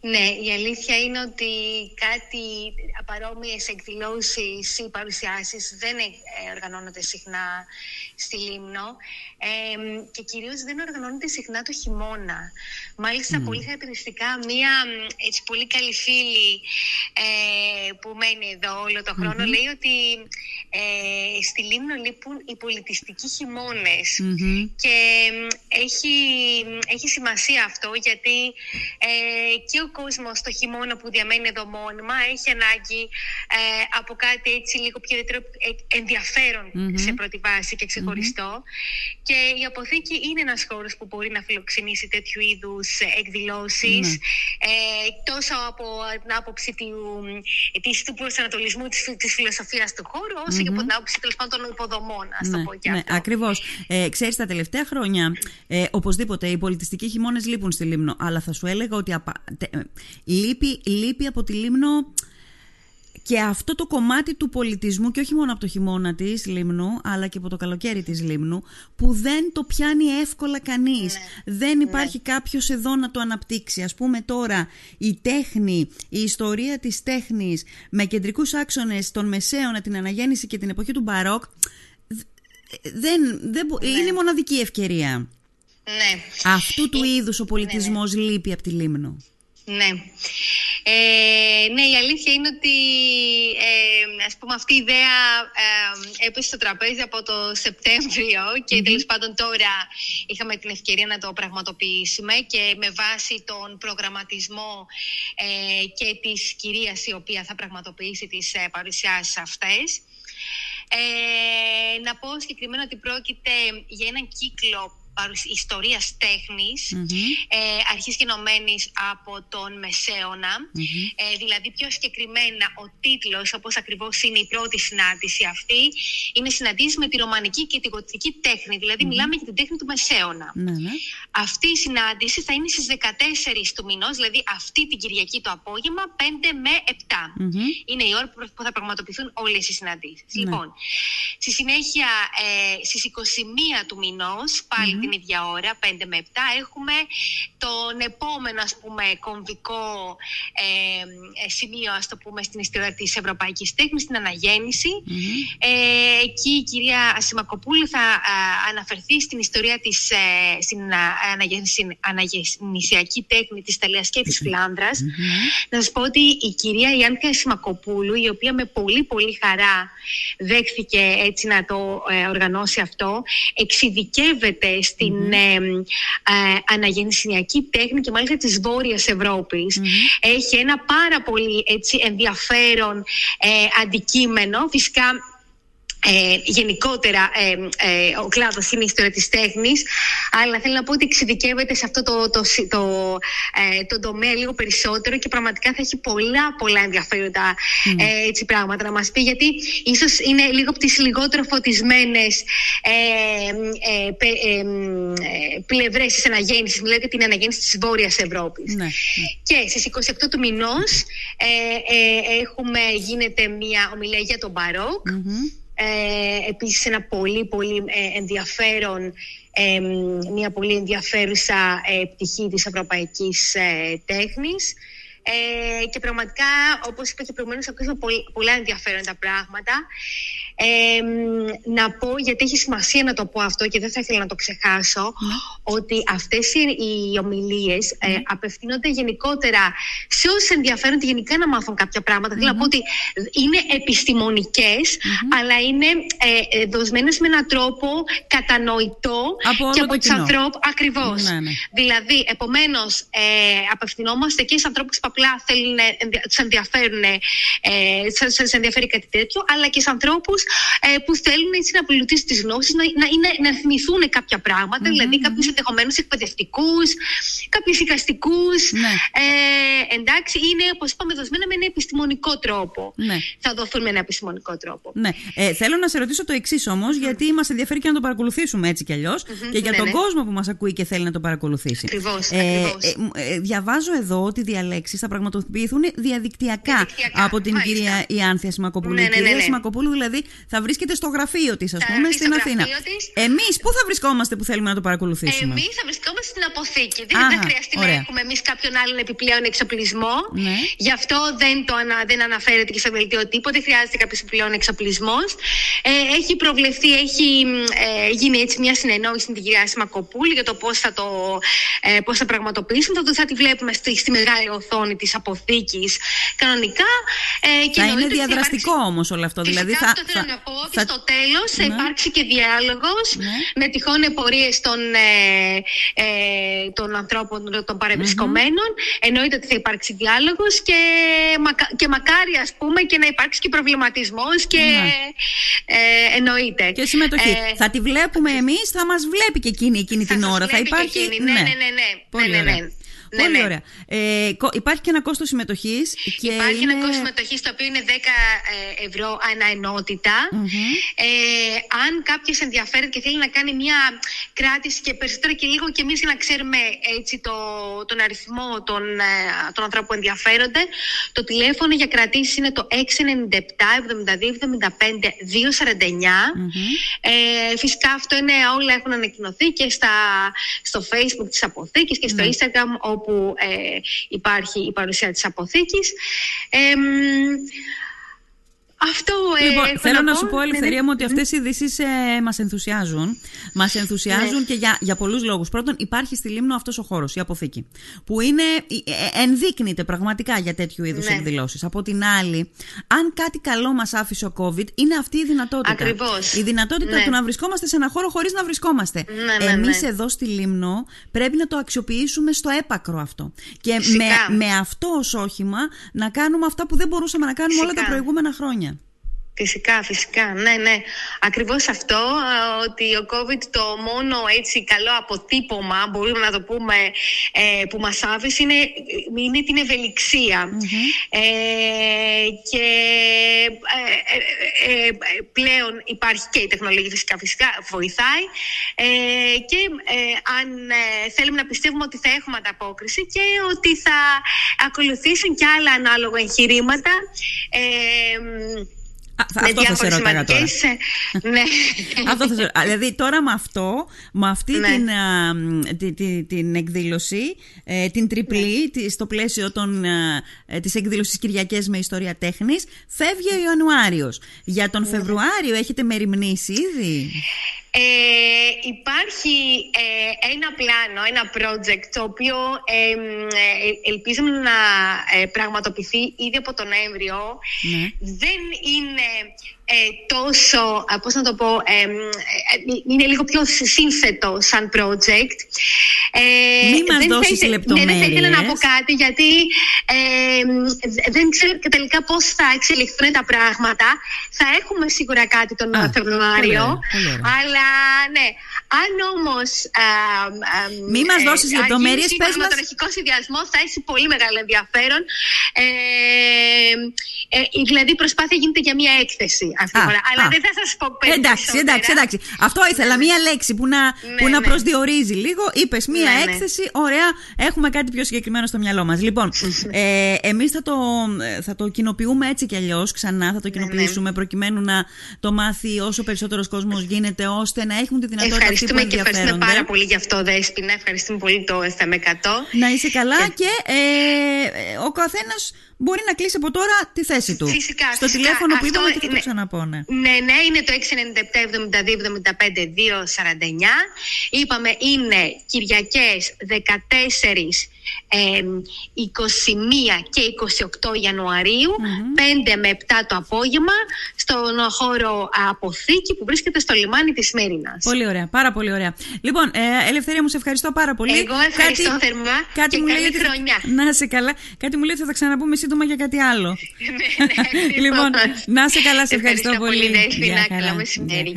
Ναι, η αλήθεια είναι ότι κάτι παρόμοιες εκδηλώσεις ή παρουσιάσεις δεν ε, οργανώνονται συχνά στη Λίμνο. Και κυρίως δεν οργανώνονται συχνά το χειμώνα. Μάλιστα, πολύ χαρακτηριστικά, μία έτσι, πολύ καλή φίλη ε, που μένει εδώ όλο το χρόνο λέει ότι ε, στη Λίμνο λείπουν οι πολιτιστικοί και έχει, έχει σημασία αυτό γιατί ε, και ο κόσμος το χειμώνα που διαμένει εδώ μόνιμα έχει ανάγκη ε, από κάτι έτσι λίγο πιο ενδιαφέρον σε πρώτη βάση και ξεχωριστο και η αποθήκη είναι ένας χώρος που μπορεί να φιλοξενήσει τέτοιου είδους εκδηλώσεις ναι. ε, τόσο από την άποψη του, της, του προσανατολισμού της, της φιλοσοφίας του χώρου όσο mm-hmm. και από την άποψη τέλος πάντων των υποδομών ας ναι, το πω και ναι, αυτό. Ακριβώς. Ε, ξέρεις τα τελευταία χρόνια ε, οπωσδήποτε οι πολιτιστικοί χειμώνες λείπουν στη Λίμνο αλλά θα σου έλεγα ότι απα... λείπει, λείπει από τη Λίμνο και αυτό το κομμάτι του πολιτισμού και όχι μόνο από το χειμώνα της Λίμνου αλλά και από το καλοκαίρι της Λίμνου που δεν το πιάνει εύκολα κανείς. Ναι. Δεν ναι. υπάρχει ναι. κάποιος εδώ να το αναπτύξει. Ας πούμε τώρα η τέχνη, η ιστορία της τέχνης με κεντρικούς άξονες των Μεσαίωνα, την αναγέννηση και την εποχή του Μπαρόκ δεν, δεν, ναι. είναι μοναδική ευκαιρία. Ναι. Αυτού του είδους ο πολιτισμός λείπει από τη Λίμνο. Ναι. Ε, ναι, η αλήθεια είναι ότι ε, ας πούμε αυτή η ιδέα ε, έπεσε στο τραπέζι από το Σεπτέμβριο και mm τέλος πάντων τώρα είχαμε την ευκαιρία να το πραγματοποιήσουμε και με βάση τον προγραμματισμό ε, και της κυρίας η οποία θα πραγματοποιήσει τις ε, παρουσιάσεις αυτές. Ε, να πω συγκεκριμένα ότι πρόκειται για έναν κύκλο ιστορίας τέχνης, mm-hmm. ε, αρχής από τον μεσαιωνα ε, δηλαδή πιο συγκεκριμένα ο τίτλος, όπως ακριβώς είναι η πρώτη συνάντηση αυτή, είναι συναντήσεις με τη ρωμανική και τη γοτική τέχνη, δηλαδη μιλάμε για την τέχνη του μεσαιωνα Αυτή η συνάντηση θα είναι στις 14 του μηνός, δηλαδή αυτή την Κυριακή το απόγευμα, 5 με 7. Είναι η ώρα που θα πραγματοποιηθούν όλες οι συναντήσεις. Ναι. Λοιπόν, στη συνέχεια ε, στις 21 του μηνός, πάλι την ίδια ώρα, 5 με 7, έχουμε τον επόμενο ας πούμε κομβικό ε, ε, σημείο ας το πούμε στην ιστορία της Ευρωπαϊκής Τέχνης, την αναγεννηση Ε, εκεί η κυρία Ασημακοπούλου θα αναφερθεί στην ιστορία της, ε, στην αναγεννησιακή τέχνη της Ιταλίας και της φλανδρας Να σας πω ότι η κυρία Ιάννη Ασημακοπούλου, η οποία με πολύ πολύ χαρά δέχθηκε έτσι να το ε, οργανώσει αυτό, εξειδικεύεται στην mm-hmm. ε, αναγεννησιακή τέχνη και μάλιστα της Βόρειας Έχει ένα πάρα πολύ έτσι, ενδιαφέρον ε, αντικείμενο. Φυσικά ε, γενικότερα ε, ε, ο κλάδος είναι η ιστορία της τέχνης αλλά θέλω να πω ότι εξειδικεύεται σε αυτό το, το, το, ε, το τομέα λίγο περισσότερο και πραγματικά θα έχει πολλά πολλά ενδιαφέροντα ε, έτσι, πράγματα να μας πει γιατί ίσως είναι λίγο από τις λιγότερο φωτισμένες ε, ε, πλευρές της αναγέννησης μιλάω για την αναγέννηση της Βόρειας Ευρώπης. Ναι, ναι. και στις 28 του μηνός έχουμε γίνεται μια ομιλία για τον Μπαρόκ ε, επίσης ένα πολύ πολύ ε, ενδιαφέρον ε, μια πολύ ενδιαφέρουσα ε, πτυχή της ευρωπαϊκής ε, τέχνης ε, και πραγματικά όπως είπα και προηγουμένως ακούσαμε πολλά ενδιαφέροντα πράγματα ε, να πω, γιατί έχει σημασία να το πω αυτό και δεν θα ήθελα να το ξεχάσω, ναι. ότι αυτές οι, οι ομιλίες ε, ναι. απευθύνονται γενικότερα σε όσους ενδιαφέρονται γενικά να μάθουν κάποια πράγματα. Θέλω να πω ότι είναι αλλά είναι ε, ε, δοσμένες με έναν τρόπο κατανοητό από και από τους ανθρώπους. Ακριβώς. Ναι, δηλαδή, επομένως, ε, απευθυνόμαστε και σε ανθρώπους που απλά θέλουν, τους ενδιαφέρουν, ε, σας ενδιαφέρει κάτι τέτοιο, αλλά και σε ανθρώπους ε, που θέλουν έτσι να πλουτίσουν τις γνώσεις, να, να, να, θυμηθούν κάποια πράγματα, mm-hmm. δηλαδή κάποιους ενδεχομένως εκπαιδευτικούς, κάποιους οικαστικού. Ναι. Ε, εντάξει, είναι όπως είπαμε δοσμένα με ένα επιστημονικό τρόπο. Ναι. Θα δοθούν με ένα επιστημονικό τρόπο. Ναι. Ε, θέλω να σε ρωτήσω το εξής όμως, γιατί μας ενδιαφέρει και να το παρακολουθήσουμε έτσι κι αλλιώς και για ναι, τον ναι. κόσμο που μας ακούει και θέλει να το παρακολουθήσει. Ακριβώς. Ε, ε, ε, διαβάζω εδώ ότι διαλέξεις θα πραγματοποιηθούν διαδικτυακά, από την μάλιστα. κυρία Ιάνθια Σιμακοπούλου. Ναι, η ναι, κυρία ναι, ναι. Σιμακοπούλου δηλαδή θα βρίσκεται στο γραφείο της, ας Θα πούμε, έρθει στην στο Αθήνα. γραφείο της. Εμείς πού θα βρισκόμαστε που θέλουμε να το παρακολουθήσουμε; Εμείς θα βρισκόμαστε στην αποθήκη. Δεν Αχα, θα χρειαστεί ωραία. να έχουμε εμείς κάποιον άλλον επιπλέον εξοπλισμό. Ναι. Γι' αυτό δεν, το ανα, δεν αναφέρεται και στο δελτίο τίποτε. Χρειάζεται κάποιος επιπλέον εξοπλισμός. Ε, έχει προβλεφθεί, έχει ε, γίνει έτσι μια συνεννόηση με την κυρία Σιμακοπούλη για το πώς θα, το, ε, πώς θα πραγματοποιήσουμε. Θα, το- θα τη βλέπουμε στη, στη μεγάλη οθόνη της αποθήκης κανονικά. Ε, και Θα είναι εννοείται ότι διαδραστικό υπάρξει- όμως όλο αυτό. Φυσικά Δηλαδή θα, αυτό θέλω θα- να πω ότι θα- στο τέλος θα Ναι. υπάρξει και διάλογος Ναι. με τυχόν πορείες των, ε, ε, των ανθρώπων των παρευρισκομένων. Εννοείται ότι θα υπάρξει διάλογος και, μακα- και μακάρι ας πούμε και να υπάρξει και προβληματισμός και Ναι. ε, εννοείται. Και συμμετοχή. Ε, θα τη βλέπουμε εμείς, θα μας βλέπει και εκείνη εκείνη θα την σας ώρα. Θα βλέπει και υπάρχει. εκείνη. Ναι, ναι, ναι, ναι. Πολύ Ναι, ναι, ωραία. Ναι. Ναι, Πολύ ναι. ωραία. Ε, κο- υπάρχει και ένα κόστος συμμετοχής. Υπάρχει ένα κόστος συμμετοχής το οποίο είναι 10 ε, ευρώ ανά ενότητα. Ε, αν κάποιος ενδιαφέρεται και θέλει να κάνει μια κράτηση και περισσότερο και λίγο και εμείς για να ξέρουμε έτσι το, τον αριθμό των, ε, των ανθρώπων που ενδιαφέρονται, το τηλέφωνο για κρατήσεις είναι το 697 72 75 249. Ε, φυσικά αυτό είναι όλα έχουν ανακοινωθεί και στα, στο facebook της αποθήκης και στο Ναι. instagram όπου ε, υπάρχει η παρουσία της αποθήκης. Ε, μ, αυτό ε, Λοιπόν, έχω θέλω να πω. σου πω, Ναι, Ελευθερία ναι. μου, ότι αυτές οι ειδήσεις ε, μας ενθουσιάζουν. Μας ενθουσιάζουν Ναι. και για, για πολλούς λόγους. Πρώτον, υπάρχει στη Λίμνο αυτός ο χώρος, η αποθήκη. Που είναι, ε, ε, ενδείκνυται πραγματικά για τέτοιου είδους Ναι. εκδηλώσεις. Από την άλλη, αν κάτι καλό μας άφησε ο COVID, είναι αυτή η δυνατότητα. Ακριβώς. Η δυνατότητα Ναι. του να βρισκόμαστε σε ένα χώρο χωρίς να βρισκόμαστε. Ναι, ναι, Εμείς ναι. εδώ στη Λίμνο πρέπει να το αξιοποιήσουμε στο έπακρο αυτό. Και με, Φυσικά. με αυτό ως όχημα να κάνουμε αυτά που δεν μπορούσαμε να κάνουμε όλα τα Φυσικά. προηγούμενα χρόνια. Φυσικά, φυσικά. Ναι, ναι. Ακριβώς αυτό, α, ότι ο COVID το μόνο έτσι καλό αποτύπωμα, μπορούμε να το πούμε, ε, που μας άφησε είναι, είναι την ευελιξια Ε, και ε, ε, ε, πλέον υπάρχει και η τεχνολογία φυσικά, φυσικά βοηθάει ε, και ε, αν ε, θέλουμε να πιστεύουμε ότι θα έχουμε ανταπόκριση και ότι θα ακολουθήσουν και άλλα ανάλογα εγχειρήματα ε, Α, θα- με αυτό θα σε διάφορες ρώταγα τώρα. σημαντικές, ε, ναι. Αυτό θα σε ρω- Α, Δηλαδή τώρα με αυτό, με αυτή Ναι. την, α, μ, τη- τη- την εκδήλωση, ε, την τριπλή, Ναι. τη- στο πλαίσιο των, α, ε, της εκδήλωσης Κυριακές με Ιστορία Τέχνης, φεύγει ο Ιανουάριος. Για Ναι. τον Φεβρουάριο έχετε μεριμνήσει ήδη; Ε, υπάρχει ε, ένα πλάνο, ένα project το οποίο ε, μ, ε, ελπίζουμε να ε, πραγματοποιηθεί ήδη από τον Νοέμβριο. Ναι. Δεν είναι ε, τόσο, α, πώς να το πω, ε, μ, ε, είναι λίγο πιο σύνθετο σαν project. Ε, Μη μας δεν θα δώσεις ήθε- Ναι, δεν θα ήθελα να πω λεπτομέρειες. κάτι γιατί ε, μ, δε- δεν ξέρω και τελικά πώς θα εξελιχθούν τα πράγματα. Θα έχουμε σίγουρα κάτι τον Α, Φεβρουάριο. πολύ ωραία, πολύ ωραία. Αλλά ναι, αν όμως. Μη μας δώσεις λεπτομέρειες, πες μας- κινηματογραφικό συνδυασμό θα έχει πολύ μεγάλο ενδιαφέρον. Ε, ε, δηλαδή, η προσπάθεια γίνεται για μία έκθεση αυτή τη Α, φορά. Αλλά α. δεν θα σας πω περισσότερα. Εντάξει, εντάξει, εντάξει. Αυτό ήθελα. Μία λέξη που να, που να ναι. προσδιορίζει λίγο. Είπες μία Ναι, ναι. έκθεση. Ωραία, έχουμε κάτι πιο συγκεκριμένο στο μυαλό μας. Λοιπόν, ε, εμείς θα το, ε, θα το κοινοποιούμε έτσι κι αλλιώς ξανά. Ναι, Θα το κοινοποιήσουμε προκειμένου να το μάθει όσο περισσότερος κόσμος γίνεται, ώστε να έχουν τη δυνατότητα αυτοί που Ευχαριστούμε και ευχαριστούμε ενδιαφέρονται. πάρα πολύ γι' αυτό, Δέσποινα. Ευχαριστούμε πολύ το FM100. Να είσαι καλά και ε, ε, ο καθένας μπορεί να κλείσει από τώρα τη θέση του. Φυσικά, Στο φυσικά. τηλέφωνο που Αυτό είπαμε και θα το είναι- ξαναπώ, ναι. Ναι, ναι, είναι το 697 72 75 249. Είπαμε είναι Κυριακές 14, ε, 21 και 28 ιανουαριου 5 με 7 το απόγευμα, στον χώρο Αποθήκη που βρίσκεται στο λιμάνι της Μέρινας. Πολύ ωραία, πάρα πολύ ωραία. Λοιπόν, ε, Ελευθερία μου, σε ευχαριστώ πάρα πολύ. Εγώ ευχαριστώ θερμά και μου καλή λέει ότι- χρονιά. Να είσαι καλά. Κάτι μου λέει ότι θα τα ξαναπούμε σύντομα για κάτι άλλο. Ναι, ναι, ακριβώς. λοιπόν, να είσαι καλά, σε ευχαριστώ, Ευχαριστώ πολύ, Δέσποινα. Γεια Καλό χαρά. μεσημέρι.